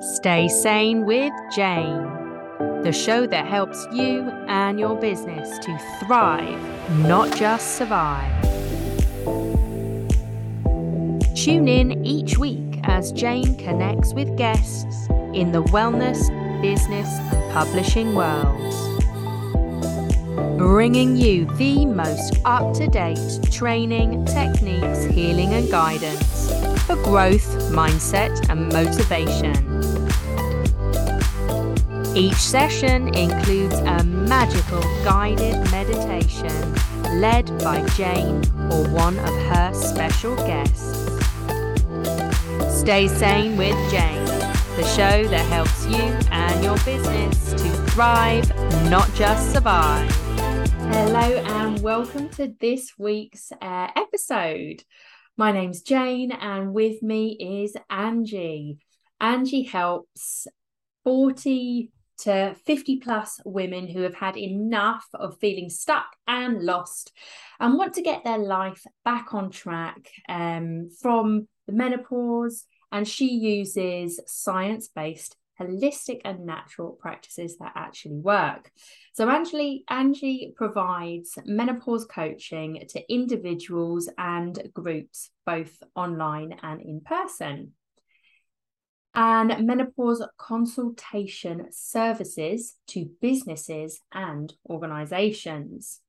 Stay Sane with Jane, the show that helps you and your business to thrive, not just survive. Tune in each week as Jane connects with guests in the wellness, business, and publishing worlds. Bringing you the most up to date training, techniques, healing, and guidance for growth, mindset, and motivation. Each session includes a magical guided meditation led by Jane or one of her special guests. Stay Sane with Jane, the show that helps you and your business to thrive, not just survive. Hello, and welcome to this week's uh, episode. My name's Jane, and with me is Angie. Angie helps 40 to 50 plus women who have had enough of feeling stuck and lost and want to get their life back on track um, from the menopause. And she uses science based holistic and natural practices that actually work. So Angie, Angie provides menopause coaching to individuals and groups, both online and in person. And menopause consultation services to businesses and organizations.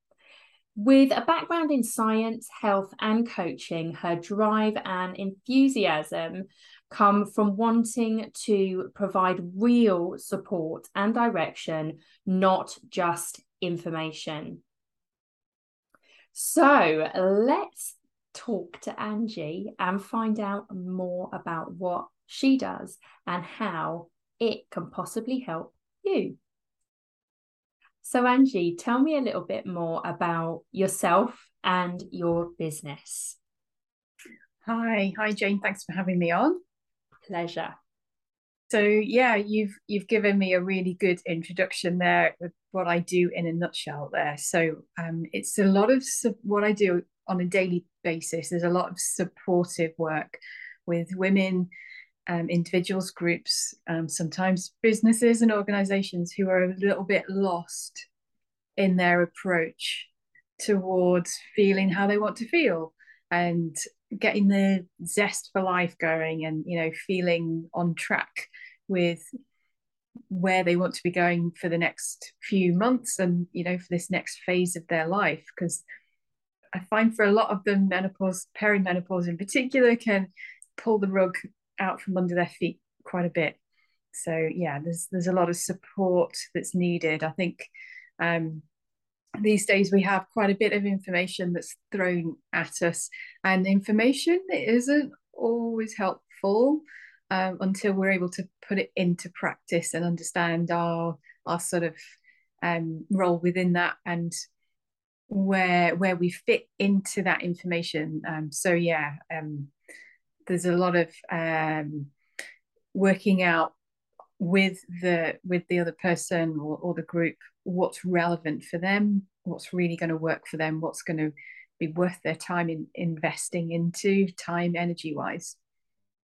With a background in science, health, and coaching, her drive and enthusiasm come from wanting to provide real support and direction, not just information. So let's talk to Angie and find out more about what she does and how it can possibly help you. So, Angie, tell me a little bit more about yourself and your business. Hi, hi Jane. Thanks for having me on pleasure. So yeah, you've you've given me a really good introduction there of what I do in a nutshell there. So um, it's a lot of what I do on a daily basis. There's a lot of supportive work with women, um, individuals, groups, um, sometimes businesses and organizations who are a little bit lost in their approach towards feeling how they want to feel and getting the zest for life going and you know feeling on track with where they want to be going for the next few months and you know for this next phase of their life. Because i find for a lot of them menopause perimenopause in particular can pull the rug out from under their feet quite a bit. So yeah there's there's a lot of support that's needed. I think um these days we have quite a bit of information that's thrown at us and information isn't always helpful um, until we're able to put it into practice and understand our our sort of um, role within that and where where we fit into that information. Um, so yeah um, there's a lot of um, working out with the with the other person or, or the group what's relevant for them what's really going to work for them what's going to be worth their time in investing into time energy wise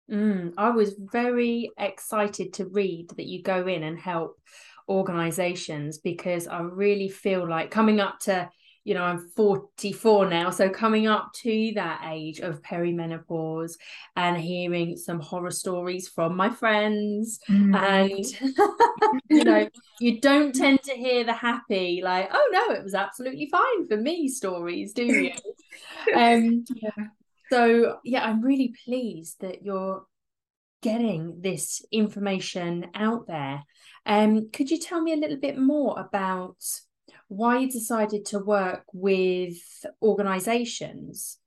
mm, i was very excited to read that you go in and help organizations because i really feel like coming up to you know, I'm 44 now. So coming up to that age of perimenopause and hearing some horror stories from my friends. Mm. And, you know, you don't tend to hear the happy, like, oh no, it was absolutely fine for me stories, do you? um, yeah. So, yeah, I'm really pleased that you're getting this information out there. Um, could you tell me a little bit more about why you decided to work with organizations.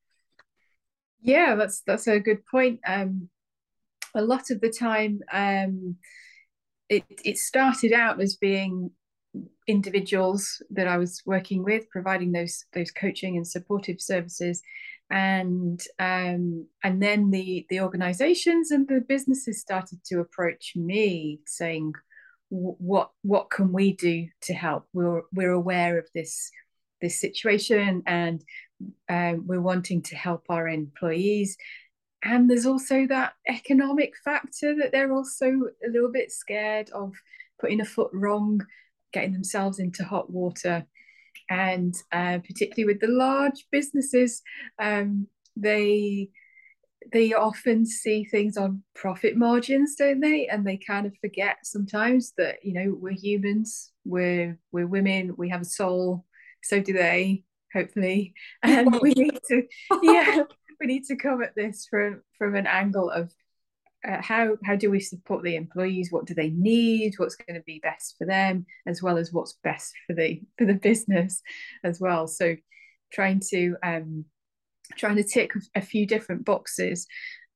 Yeah that's that's a good point. Um a lot of the time um it it started out as being individuals that I was working with, providing those those coaching and supportive services, and um, and then the the organisations and the businesses started to approach me saying, what what can we do to help we're we're aware of this this situation and um, we're wanting to help our employees and there's also that economic factor that they're also a little bit scared of putting a foot wrong, getting themselves into hot water. And uh, particularly with the large businesses, um, they they often see things on profit margins, don't they? And they kind of forget sometimes that you know we're humans, we're we're women, we have a soul. So do they, hopefully, and we need to yeah we need to come at this from from an angle of uh, how how do we support the employees what do they need what's going to be best for them as well as what's best for the for the business as well so trying to um trying to tick a few different boxes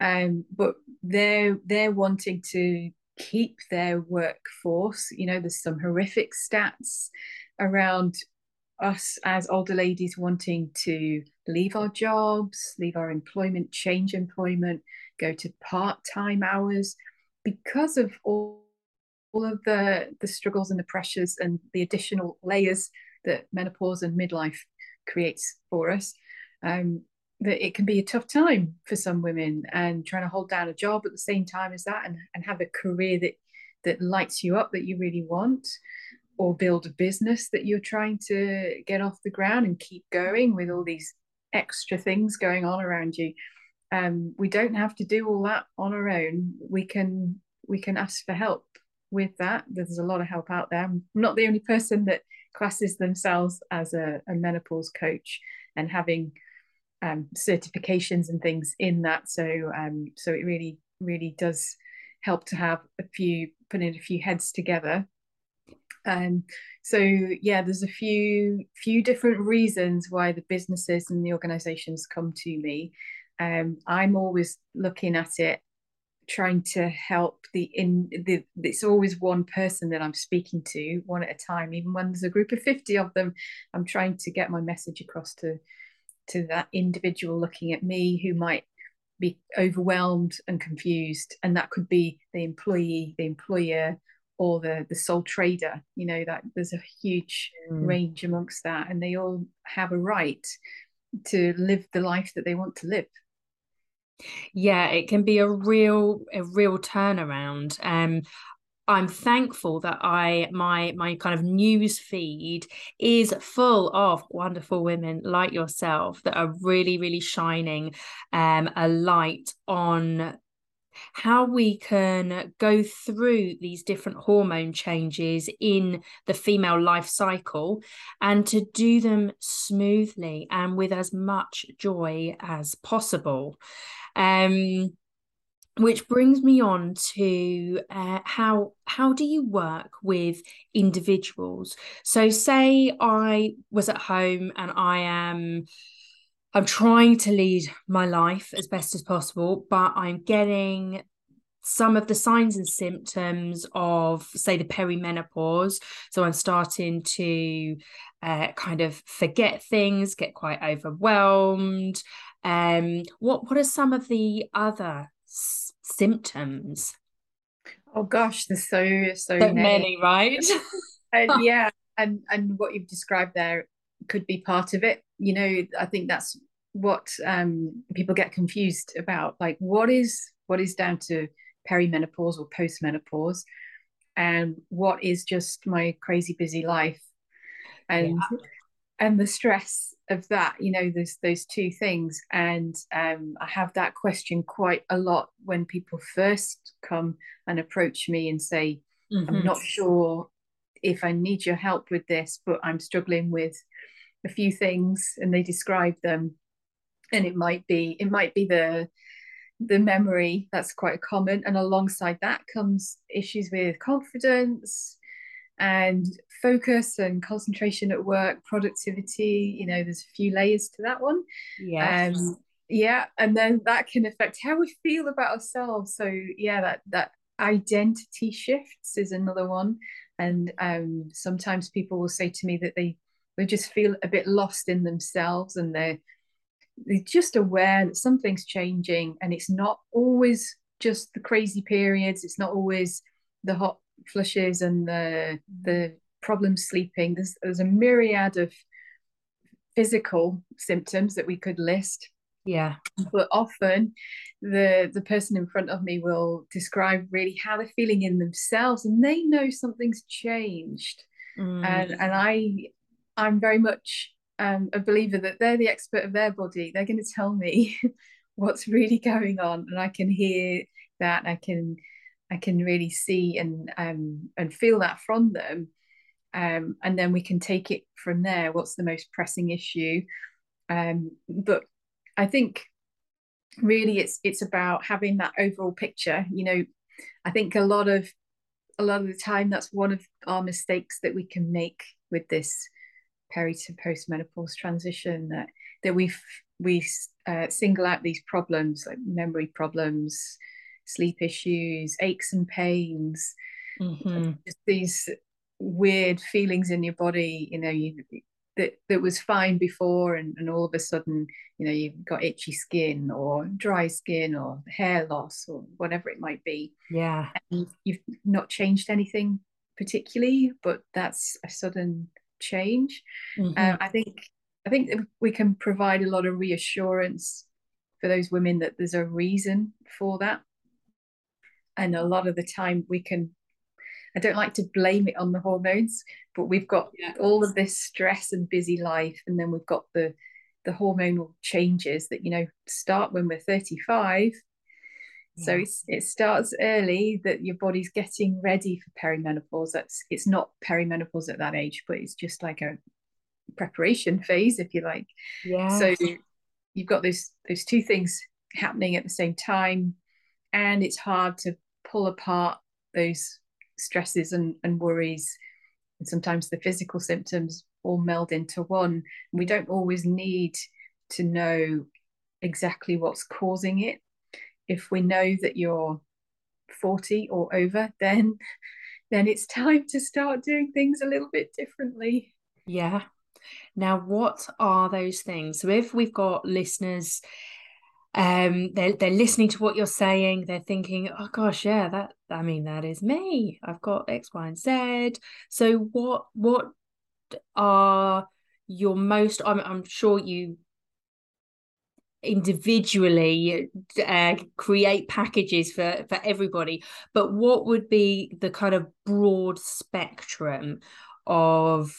um but they're they're wanting to keep their workforce you know there's some horrific stats around us as older ladies wanting to leave our jobs, leave our employment, change employment, go to part-time hours because of all, all of the, the struggles and the pressures and the additional layers that menopause and midlife creates for us. Um, that it can be a tough time for some women and trying to hold down a job at the same time as that and, and have a career that that lights you up that you really want or build a business that you're trying to get off the ground and keep going with all these extra things going on around you. Um, we don't have to do all that on our own. We can we can ask for help with that. There's a lot of help out there. I'm not the only person that classes themselves as a, a menopause coach and having um, certifications and things in that so um, so it really really does help to have a few putting a few heads together um, so yeah, there's a few few different reasons why the businesses and the organisations come to me. Um, I'm always looking at it, trying to help the in the. It's always one person that I'm speaking to, one at a time. Even when there's a group of fifty of them, I'm trying to get my message across to to that individual looking at me who might be overwhelmed and confused, and that could be the employee, the employer, or the the sole trader you know that there's a huge mm. range amongst that and they all have a right to live the life that they want to live yeah it can be a real a real turnaround um I'm thankful that I my my kind of news feed is full of wonderful women like yourself that are really really shining um, a light on how we can go through these different hormone changes in the female life cycle and to do them smoothly and with as much joy as possible. Um, which brings me on to uh, how how do you work with individuals so say i was at home and i am I'm trying to lead my life as best as possible, but I'm getting some of the signs and symptoms of, say, the perimenopause. So I'm starting to uh, kind of forget things, get quite overwhelmed. Um, what what are some of the other symptoms? Oh gosh, there's so so, so many. many, right? and yeah, and and what you've described there could be part of it. You know, I think that's what um, people get confused about. Like, what is what is down to perimenopause or postmenopause, and what is just my crazy busy life, and yeah. And the stress of that. You know, there's those two things, and um, I have that question quite a lot when people first come and approach me and say, mm-hmm. "I'm not sure if I need your help with this, but I'm struggling with a few things and they describe them and it might be it might be the the memory that's quite common and alongside that comes issues with confidence and focus and concentration at work productivity you know there's a few layers to that one. Yeah um, yeah and then that can affect how we feel about ourselves. So yeah that that identity shifts is another one. And um, sometimes people will say to me that they they just feel a bit lost in themselves and they're they're just aware that something's changing and it's not always just the crazy periods. It's not always the hot flushes and the the problems sleeping there's there's a myriad of physical symptoms that we could list Yeah. But often the the person in front of me will describe really how they're feeling in themselves and they know something's changed. Mm. And and I I'm very much um, a believer that they're the expert of their body. They're going to tell me what's really going on, and I can hear that. I can I can really see and um, and feel that from them, um, and then we can take it from there. What's the most pressing issue? Um, but I think really it's it's about having that overall picture. You know, I think a lot of a lot of the time that's one of our mistakes that we can make with this peri to post menopause transition that that we we uh, single out these problems like memory problems sleep issues aches and pains mm-hmm. these weird feelings in your body you know you that that was fine before and, and all of a sudden you know you've got itchy skin or dry skin or hair loss or whatever it might be yeah and you've not changed anything particularly but that's a sudden change. Mm-hmm. Um, I think I think we can provide a lot of reassurance for those women that there's a reason for that, and a lot of the time we can. I don't like to blame it on the hormones, but we've got yeah. all of this stress and busy life, and then we've got the the hormonal changes that you know start when we're 35 so it starts early that your body's getting ready for perimenopause. That's it's not perimenopause at that age, but it's just like a preparation phase, if you like. Yeah. So you've got those those two things happening at the same time, and it's hard to pull apart those stresses and, and worries, and sometimes the physical symptoms all meld into one. We don't always need to know exactly what's causing it. If we know that you're 40 or over then then it's time to start doing things a little bit differently. Yeah. Now what are those things? So if we've got listeners um they're, they're listening to what you're saying. They're thinking oh gosh yeah that i mean that is me. I've got x y and z. So what what are your most i'm, I'm sure you individually uh, create packages for for everybody but what would be the kind of broad spectrum of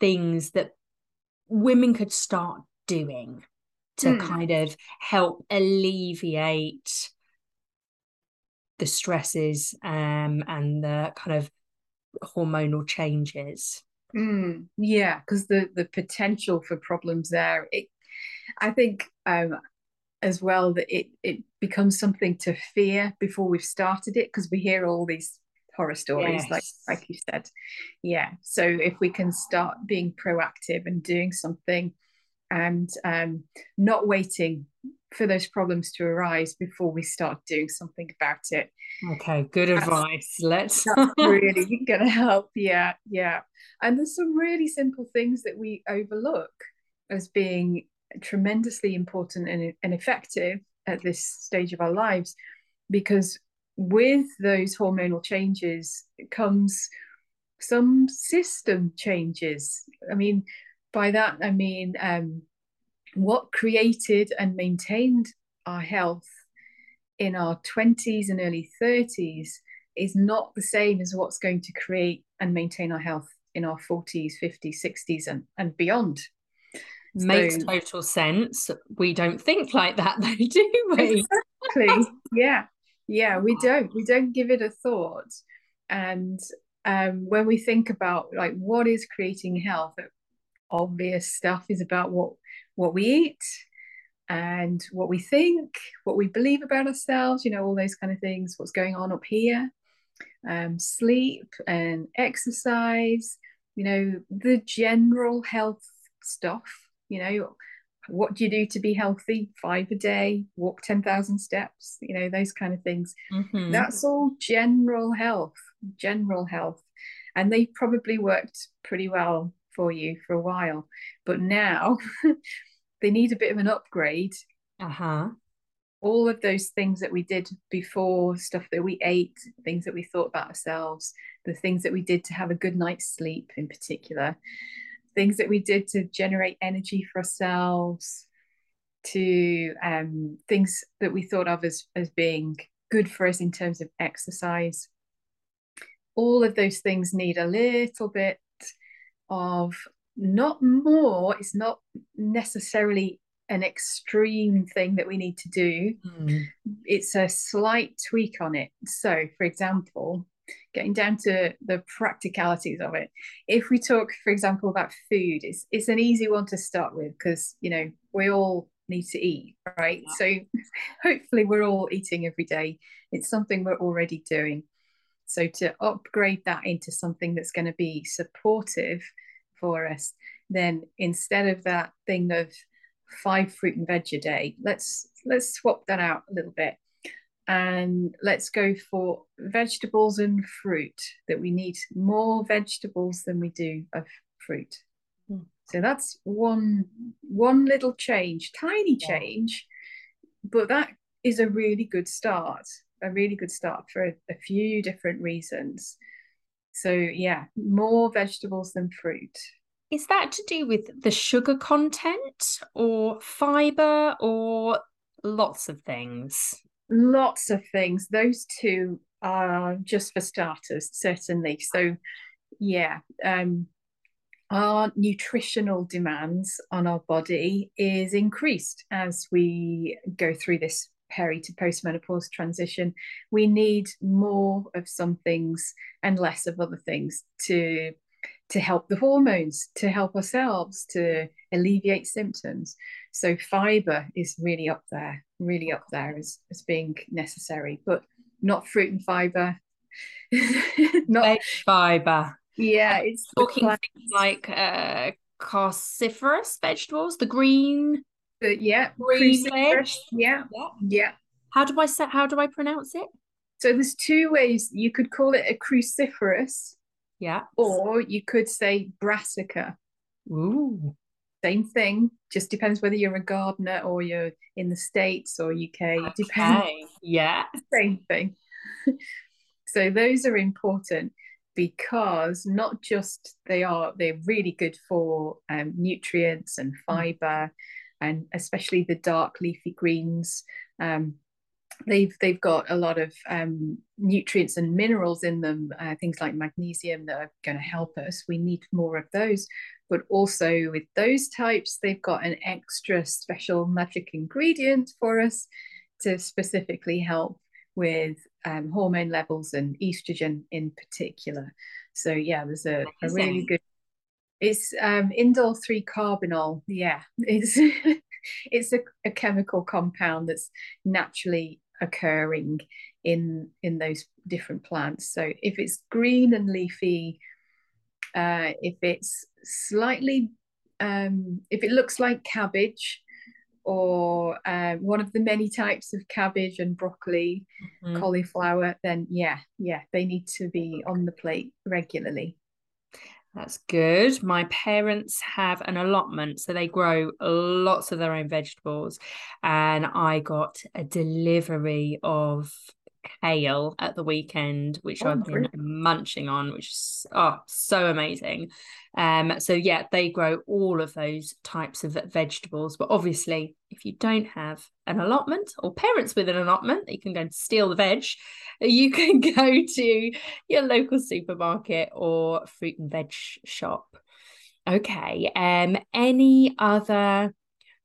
things that women could start doing to mm. kind of help alleviate the stresses um, and the kind of hormonal changes mm, yeah because the the potential for problems there it I think um, as well that it it becomes something to fear before we've started it because we hear all these horror stories yes. like like you said yeah so if we can start being proactive and doing something and um, not waiting for those problems to arise before we start doing something about it. Okay good that's, advice. Let's really gonna help. Yeah yeah. And there's some really simple things that we overlook as being tremendously important and, and effective at this stage of our lives because with those hormonal changes comes some system changes. I mean, by that, I mean um, what created and maintained our health in our 20s and early 30s is not the same as what's going to create and maintain our health in our 40s, 50s, 60s, and, and beyond makes so, total sense. We don't think like that, though, do we? Exactly. yeah. Yeah, we don't. We don't give it a thought. And um, when we think about like what is creating health, obvious stuff is about what what we eat and what we think, what we believe about ourselves, you know, all those kind of things, what's going on up here, um, sleep and exercise, you know, the general health stuff you know what do you do to be healthy? Five a day walk 10,000 steps you know those kind of things. Mm-hmm. that's all general health general health. And they probably worked pretty well for you for a while but now they need a bit of an upgrade uh-huh all of those things that we did before stuff that we ate things that we thought about ourselves the things that we did to have a good night's sleep in particular things that we did to generate energy for ourselves to um, things that we thought of as, as being good for us in terms of exercise. All of those things need a little bit of not more, it's not necessarily an extreme thing that we need to do. Mm. It's a slight tweak on it. So, for example, getting down to the practicalities of it. If we talk, for example, about food, it's it's an easy one to start with because you know we all need to eat, right? Yeah. So hopefully we're all eating every day. It's something we're already doing. So to upgrade that into something that's going to be supportive for us, then instead of that thing of five fruit and veg a day, let's let's swap that out a little bit. And let's go for vegetables and fruit that we need more vegetables than we do of fruit. Mm. so that's one one little change tiny change but that is a really good start a really good start for a, a few different reasons so yeah more vegetables than fruit is that to do with the sugar content or fiber or lots of things lots of things. Those two are just for starters, certainly. So, yeah, um, our nutritional demands on our body is increased as we go through this peri to postmenopause transition. We need more of some things and less of other things to to help the hormones, to help ourselves, to alleviate symptoms. So fiber is really up there, really up there as, as being necessary, but not fruit and fiber. not Veg fiber. Yeah, it's talking like uh cruciferous vegetables, the green. But yeah. Yeah, yeah, yeah. How do I say? How do I pronounce it? So there's two ways you could call it a cruciferous. Yeah. Or you could say brassica. Ooh same thing. Just depends whether you're a gardener or you're in the States or UK. Okay. Depends. Yeah. Same thing. so those are important because not just they are they're really good for um, nutrients and mm. fiber and especially the dark leafy greens um, they've they've got a lot of um, nutrients and minerals in them uh, things like magnesium that are going to help us we need more of those but also with those types, they've got an extra special magic ingredient for us to specifically help with um, hormone levels and estrogen in particular. So yeah, there's a, a really good. It's um, indole three carbinol. Yeah, it's it's a, a chemical compound that's naturally occurring in in those different plants. So if it's green and leafy, uh, if it's slightly, um, if it looks like cabbage or uh, one of the many types of cabbage and broccoli, mm-hmm. cauliflower, then yeah, yeah, they need to be on the plate regularly. That's good. My parents have an allotment, so they grow lots of their own vegetables. And I got a delivery of kale at the weekend, which oh, I've been munching on, which is oh so amazing. Um, so yeah, they grow all of those types of vegetables. But obviously, if you don't have an allotment or parents with an allotment, you can go and steal the veg. You can go to your local supermarket or fruit and veg shop. Okay. Um, any other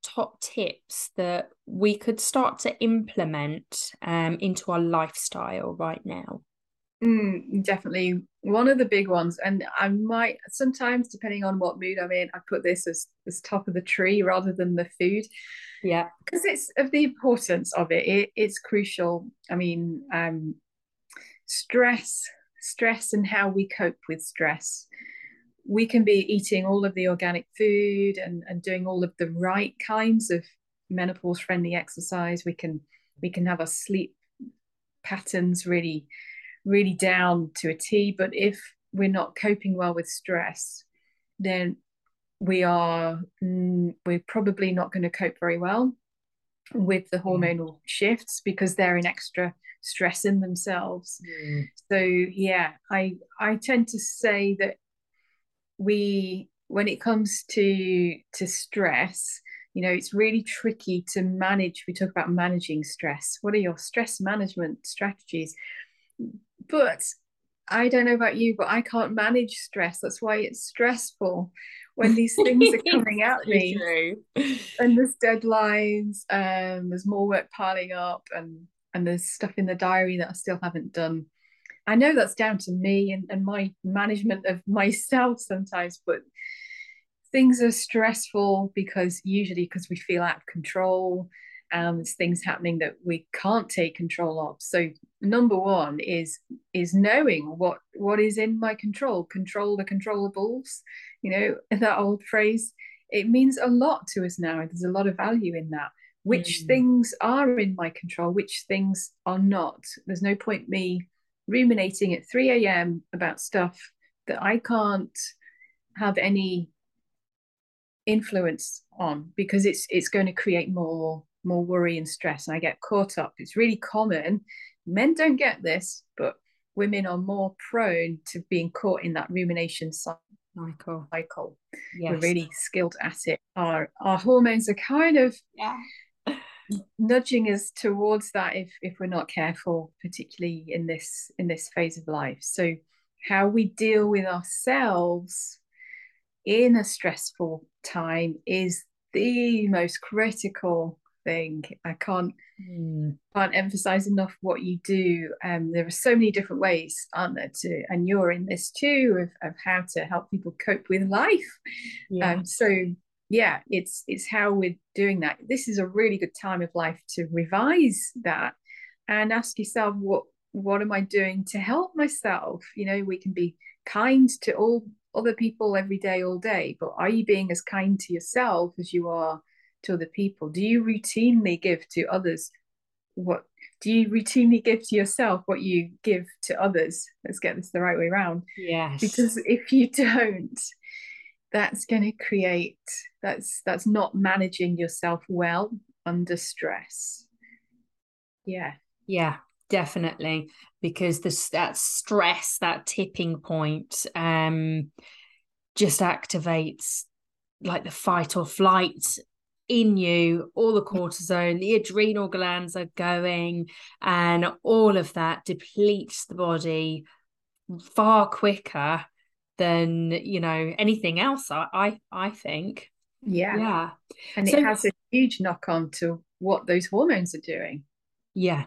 top tips that we could start to implement um, into our lifestyle right now? Mm, definitely one of the big ones, and I might sometimes, depending on what mood I'm in, I put this as as top of the tree rather than the food. Yeah, because it's of the importance of it. it it's crucial. I mean, um, stress, stress, and how we cope with stress we can be eating all of the organic food and, and doing all of the right kinds of menopause friendly exercise we can we can have our sleep patterns really really down to a t but if we're not coping well with stress then we are mm, we're probably not going to cope very well with the hormonal mm. shifts because they're an extra stress in themselves mm. so yeah i i tend to say that we when it comes to to stress you know it's really tricky to manage we talk about managing stress. What are your stress management strategies? But i don't know about you but i can't manage stress. That's why it's stressful when these things are coming at me. And there's deadlines and there's more work piling up and and there's stuff in the diary that i still haven't done i know that's down to me and, and my management of myself sometimes but things are stressful because usually because we feel out of control and there's things happening that we can't take control of. So number one is is knowing what what is in my control. Control the controllables you know that old phrase. It means a lot to us now. There's a lot of value in that. Which mm. things are in my control which things are not. There's no point me ruminating at 3 a.m about stuff that i can't have any influence on because it's it's going to create more more worry and stress. And i get caught up. It's really common. Men don't get this but women are more prone to being caught in that rumination cycle. cycle. Yes. we're really skilled at it. Our our hormones are kind of yeah nudging us towards that if if we're not careful particularly in this in this phase of life so how we deal with ourselves in a stressful time is the most critical thing. I can't mm. can't emphasize enough what you do. Um, there are so many different ways, aren't there? To and you're in this too of, of how to help people cope with life. Yeah. Um, so yeah, it's it's how we're doing that. This is a really good time of life to revise that and ask yourself what what am I doing to help myself? You know, we can be kind to all other people every day, all day, but are you being as kind to yourself as you are to other people? Do you routinely give to others what do you routinely give to yourself what you give to others? Let's get this the right way around. Yes. Because if you don't, that's going to create that's that's not managing yourself well under stress. Yeah. Yeah, definitely because this that stress that tipping point um just activates like the fight or flight in you all the cortisone the adrenal glands are going and all of that depletes the body far quicker than you know anything else i i, I think yeah yeah and so, it has a huge knock on to what those hormones are doing yeah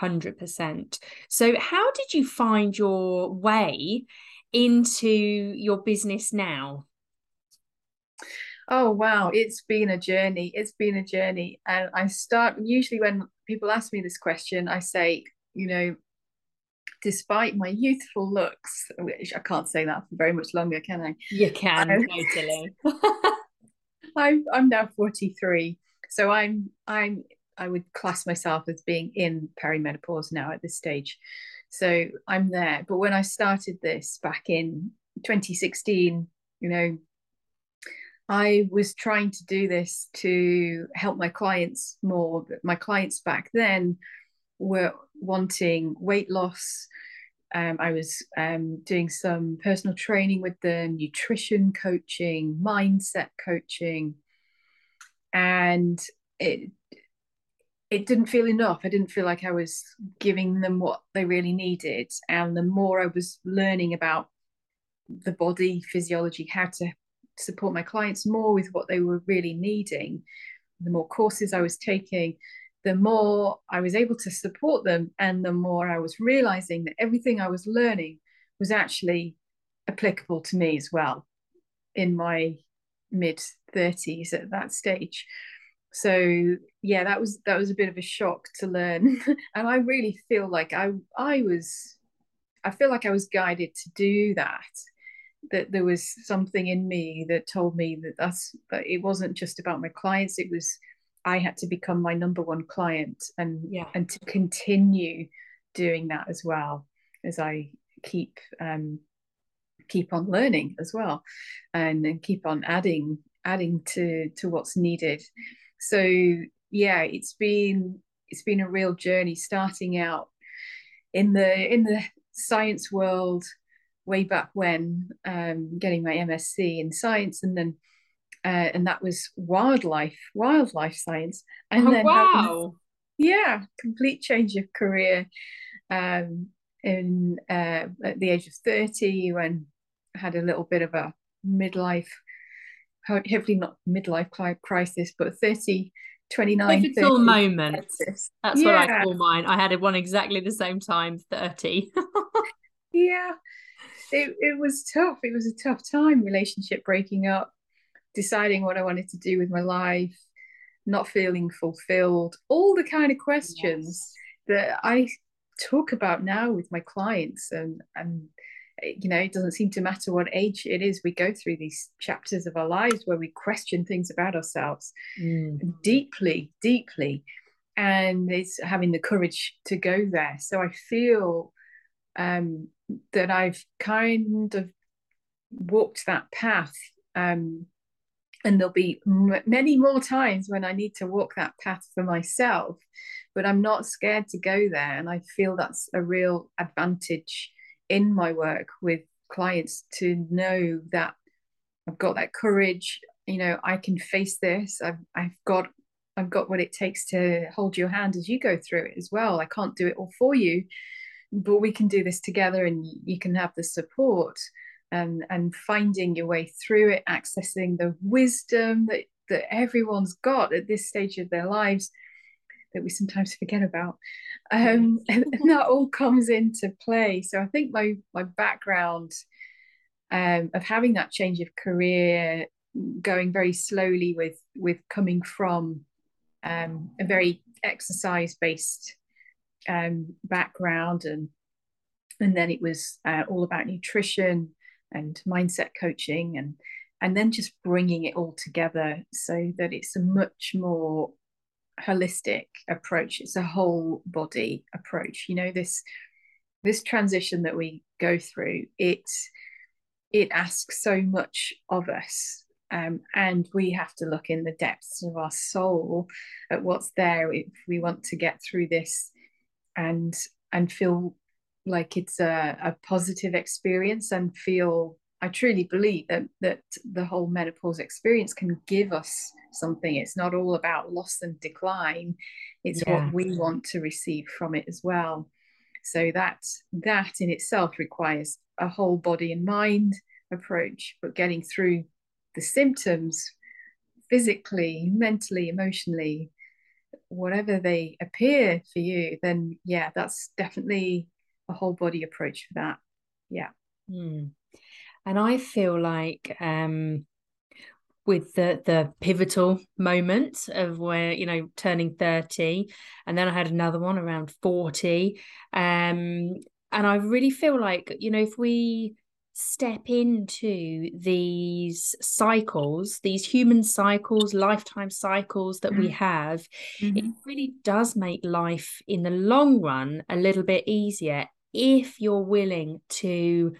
100%. So, how did you find your way into your business now? Oh, wow. It's been a journey. It's been a journey. And I start usually when people ask me this question, I say, you know, despite my youthful looks, which I can't say that for very much longer, can I? You can, um, totally. I'm, I'm now 43. So I'm I'm I would class myself as being in perimenopause now at this stage. So I'm there. But when I started this back in 2016, you know, I was trying to do this to help my clients more. But my clients back then were wanting weight loss. Um, I was um, doing some personal training with them, nutrition coaching, mindset coaching. And it it didn't feel enough. I didn't feel like I was giving them what they really needed. And the more I was learning about the body physiology, how to support my clients more with what they were really needing, the more courses I was taking, the more I was able to support them, and the more I was realizing that everything I was learning was actually applicable to me as well in my mid 30s at that stage. So yeah that was that was a bit of a shock to learn. And i really feel like i i was i feel like i was guided to do that that there was something in me that told me that that's that it wasn't just about my clients it was i had to become my number one client and yeah. and to continue doing that as well as i keep um keep on learning as well and, and keep on adding adding to to what's needed. So yeah it's been it's been a real journey starting out in the in the science world way back when um, getting my msc in science and then uh, and that was wildlife, wildlife science. And oh, then wow, yeah, complete change of career. Um, in uh, at the age of thirty, when I had a little bit of a midlife, hopefully not midlife crisis, but 30, 29, pivotal moment. That's yeah. what I call mine. I had one exactly the same time, 30. yeah. It, it was tough. It was a tough time, relationship breaking up, deciding what I wanted to do with my life, not feeling fulfilled, all the kind of questions yes. that I talk about now with my clients and and you know it doesn't seem to matter what age it is we go through these chapters of our lives where we question things about ourselves mm. deeply deeply and it's having the courage to go there so i feel um, that i've kind of walked that path um, and there'll be m- many more times when i need to walk that path for myself but i'm not scared to go there and i feel that's a real advantage in my work with clients to know that I've got that courage, you know, I can face this. I've I've got I've got what it takes to hold your hand as you go through it as well. I can't do it all for you, but we can do this together and you can have the support and and finding your way through it, accessing the wisdom that that everyone's got at this stage of their lives that we sometimes forget about. Um, and, and, that all comes into play. So I think my my background um, of having that change of career, going very slowly with with coming from um, a very exercise based um, background and and then it was uh, all about nutrition and mindset coaching and and then just bringing it all together so that it's a much more holistic approach. It's a whole body approach. You know this this transition that we go through it it asks so much of us um, and we have to look in the depths of our soul at what's there if we want to get through this and and feel like it's a, a positive experience and feel I truly believe that that the whole menopause experience can give us something. It's not all about loss and decline. It's yeah. what we want to receive from it as well. So that that in itself requires a whole body and mind approach, but getting through the symptoms physically, mentally, emotionally, whatever they appear for you, then yeah, that's definitely a whole body approach for that. Yeah. Mm. And I feel like um, with the the pivotal moment of where you know turning 30 and then i had another one around 40 um and i really feel like you know if we step into these cycles these human cycles lifetime cycles that mm we have mm-hmm. it really does make life in the long run a little bit easier if you're willing to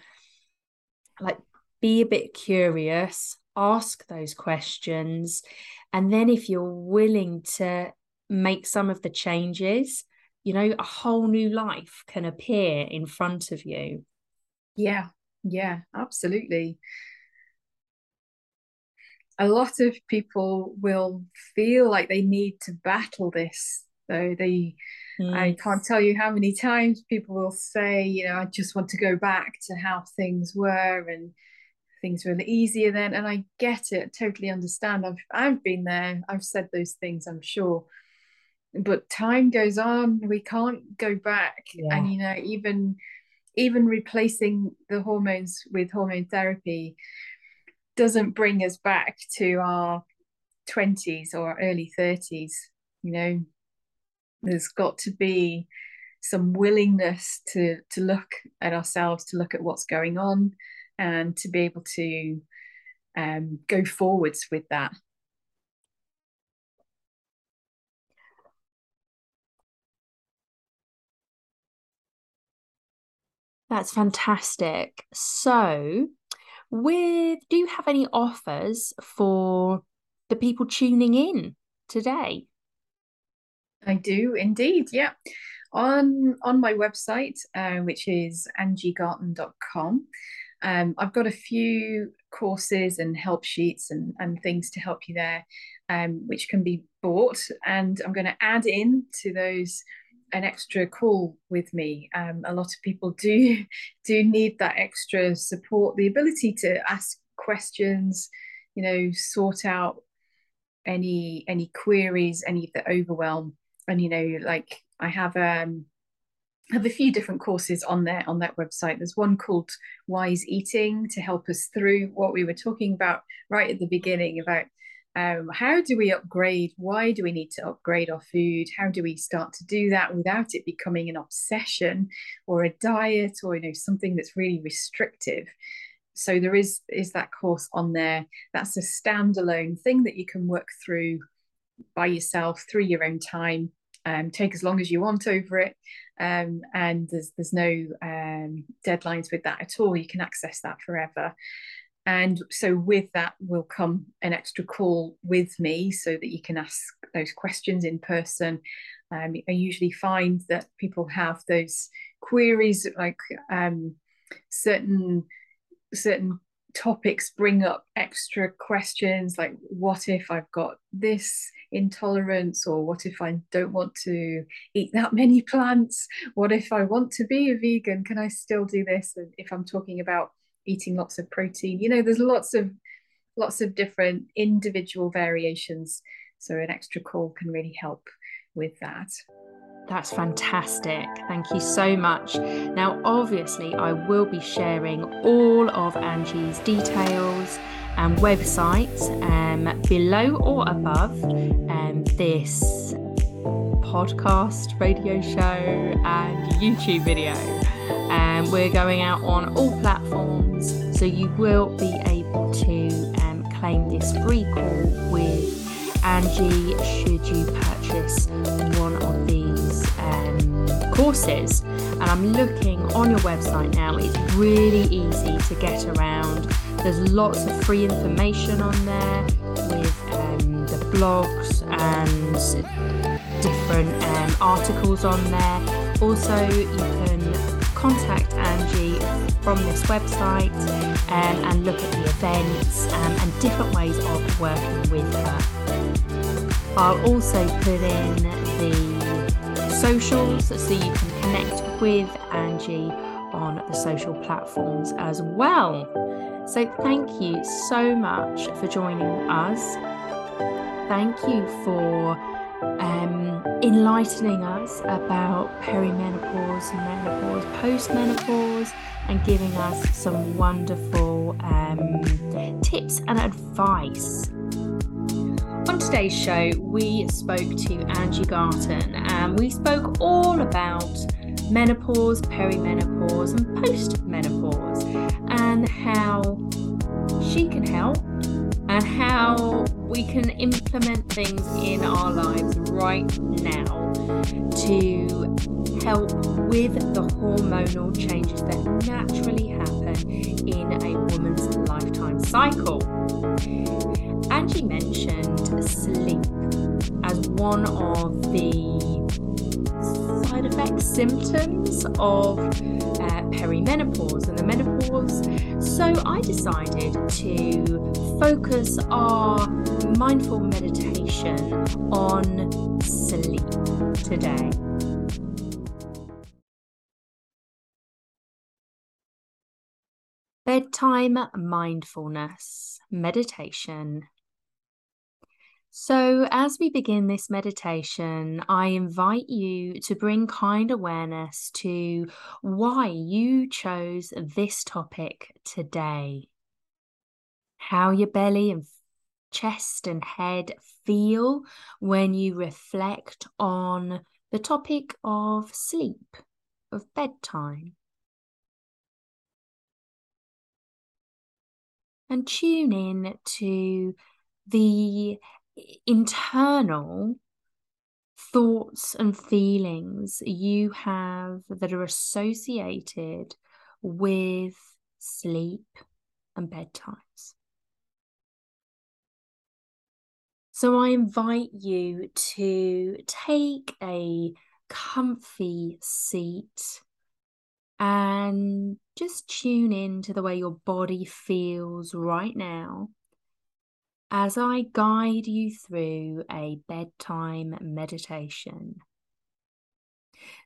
like be a bit curious ask those questions and then if you're willing to make some of the changes you know a whole new life can appear in front of you. Yeah yeah absolutely. A lot of people will feel like they need to battle this though. They mm. i can't tell you how many times people will say you know i just want to go back to how things were and things were easier then and i get it totally understand i've i've been there i've said those things i'm sure but time goes on we can't go back yeah. and you know even even replacing the hormones with hormone therapy doesn't bring us back to our 20s or early 30s you know there's got to be some willingness to to look at ourselves to look at what's going on and to be able to um, go forwards with that. That's fantastic. So, with do you have any offers for the people tuning in today? I do indeed. Yeah. on on my website, uh, which is angiegarton.com. Um, I've got a few courses and help sheets and, and things to help you there, um, which can be bought. And I'm going to add in to those an extra call with me. Um, a lot of people do do need that extra support, the ability to ask questions, you know, sort out any any queries, any of the overwhelm, and you know, like I have um have a few different courses on there on that website. There's one called Wise Eating to help us through what we were talking about right at the beginning about um, how do we upgrade? Why do we need to upgrade our food? How do we start to do that without it becoming an obsession or a diet or you know something that's really restrictive? So there is is that course on there. That's a standalone thing that you can work through by yourself through your own time. Um, take as long as you want over it, um, and there's there's no um, deadlines with that at all. You can access that forever. And so, with that, will come an extra call with me so that you can ask those questions in person. Um, I usually find that people have those queries, like um, certain certain topics bring up extra questions, like what if I've got this intolerance, or what if I don't want to eat that many plants? What if I want to be a vegan? Can I still do this? And if I'm talking about eating lots of protein. You know, there's lots of lots of different individual variations. So an extra call can really help with that. That's fantastic. Thank you so much. Now, obviously, I will be sharing all of Angie's details and websites um, below or above um, this podcast, radio show, and YouTube video. And um, we're going out on all platforms, so you will be able to um, claim this free call with Angie should you purchase one of courses. And I'm looking on your website now, it's really easy to get around. There's lots of free information on there with um, the blogs and different um, articles on there. Also, you can contact Angie from this website um, and look at the events um, and different ways of working with her. I'll also put in the socials so you can connect with Angie on the social platforms as well. So, thank you so much for joining us. Thank you for um, enlightening us about perimenopause, menopause, postmenopause, and giving us some wonderful um, tips and advice. On today's show, we spoke to Angie Garton and we spoke all about menopause, perimenopause, and postmenopause and how she can help and how we can implement things in our lives right now to help with the hormonal changes that naturally happen in a woman's lifetime cycle. Angie mentioned sleep as one of the side effect symptoms of uh, perimenopause and the menopause. So I decided to focus our mindful meditation on sleep today. Bedtime mindfulness meditation so, as we begin this meditation, I invite you to bring kind awareness to why you chose this topic today. How your belly and chest and head feel when you reflect on the topic of sleep, of bedtime. And tune in to the internal thoughts and feelings you have that are associated with sleep and bedtimes. So I invite you to take a comfy seat and just tune in to the way your body feels right now as I guide you through a bedtime meditation.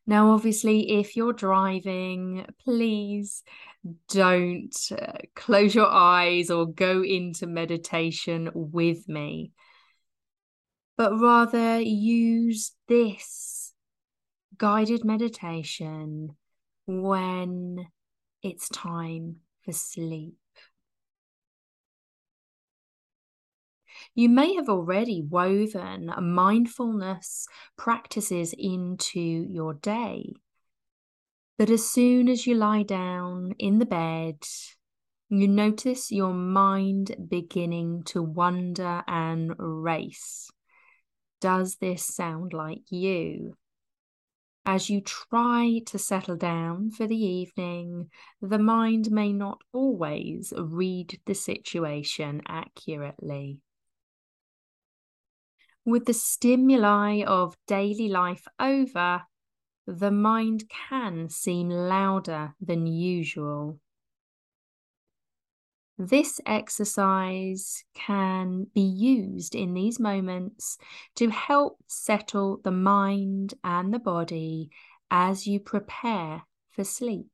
Now, obviously, if you're driving, please don't uh, close your eyes or go into meditation with me, but rather use this guided meditation when it's time for sleep. You may have already woven mindfulness practices into your day. But as soon as you lie down in the bed, you notice your mind beginning to wander and race. Does this sound like you? As you try to settle down for the evening, the mind may not always read the situation accurately. With the stimuli of daily life over, the mind can seem louder than usual. This exercise can be used in these moments to help settle the mind and the body as you prepare for sleep.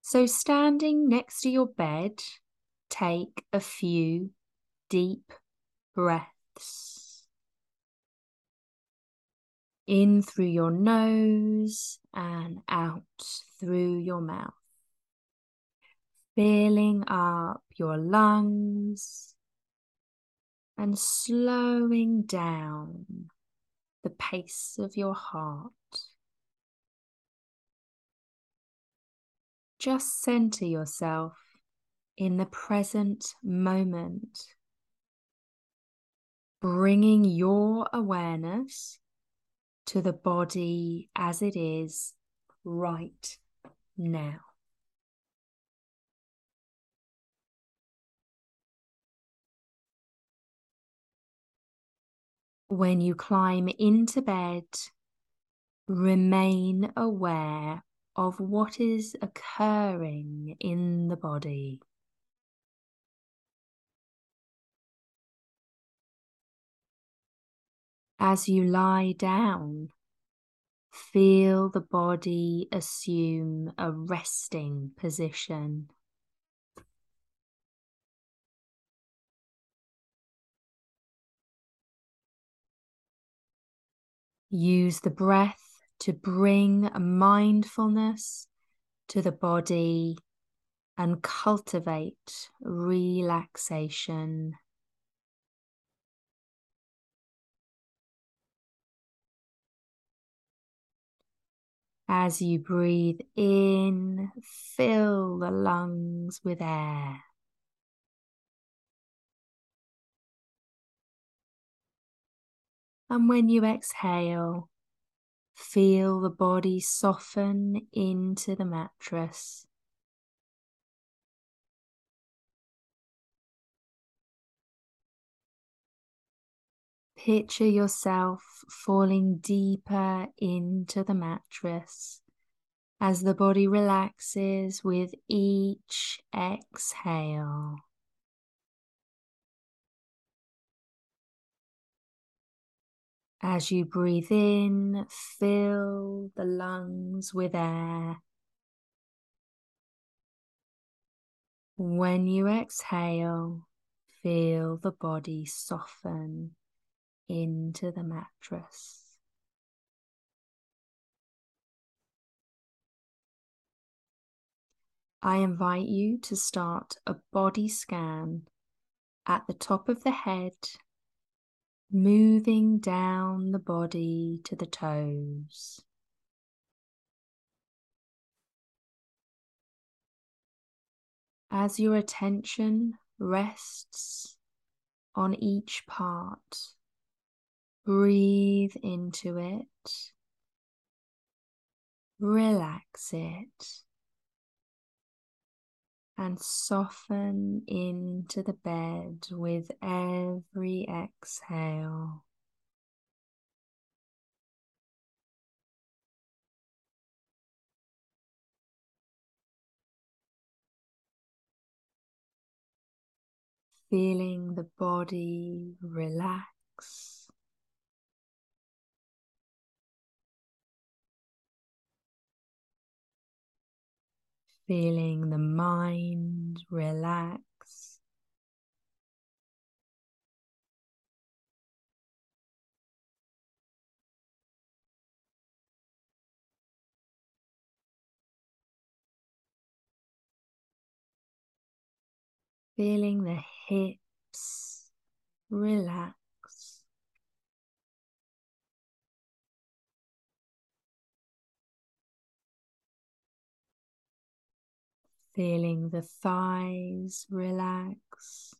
So, standing next to your bed, take a few deep breaths in through your nose and out through your mouth, filling up your lungs and slowing down the pace of your heart. Just center yourself in the present moment, bringing your awareness to the body as it is right now. When you climb into bed, remain aware of what is occurring in the body. As you lie down, feel the body assume a resting position. Use the breath to bring mindfulness to the body and cultivate relaxation. As you breathe in, fill the lungs with air. And when you exhale, feel the body soften into the mattress. Picture yourself falling deeper into the mattress as the body relaxes with each exhale. As you breathe in, fill the lungs with air. When you exhale, feel the body soften into the mattress. I invite you to start a body scan at the top of the head, moving down the body to the toes. As your attention rests on each part, Breathe into it. Relax it. and soften into the bed with every exhale. Feeling the body relax. Feeling the mind relax. Feeling the hips relax. Feeling the thighs relax.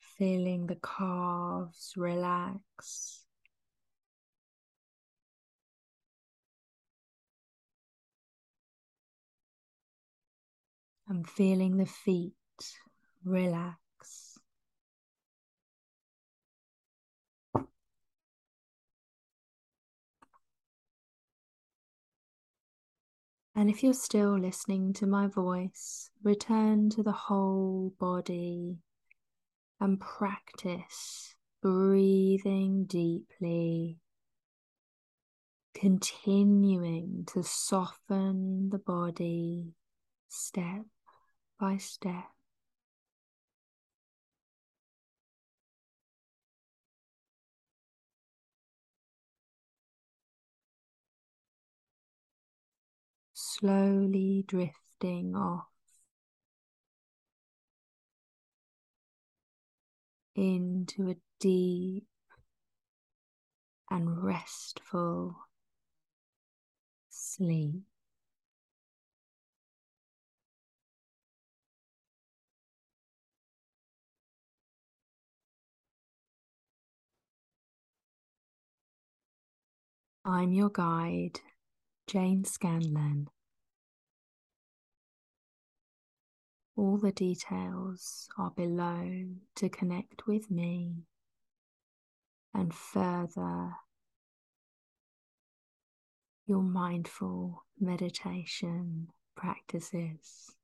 Feeling the calves relax. I'm feeling the feet relax. And if you're still listening to my voice, return to the whole body and practice breathing deeply, continuing to soften the body step by step. Slowly drifting off into a deep and restful sleep. I'm your guide, Jane Scanlon. All the details are below to connect with me and further your mindful meditation practices.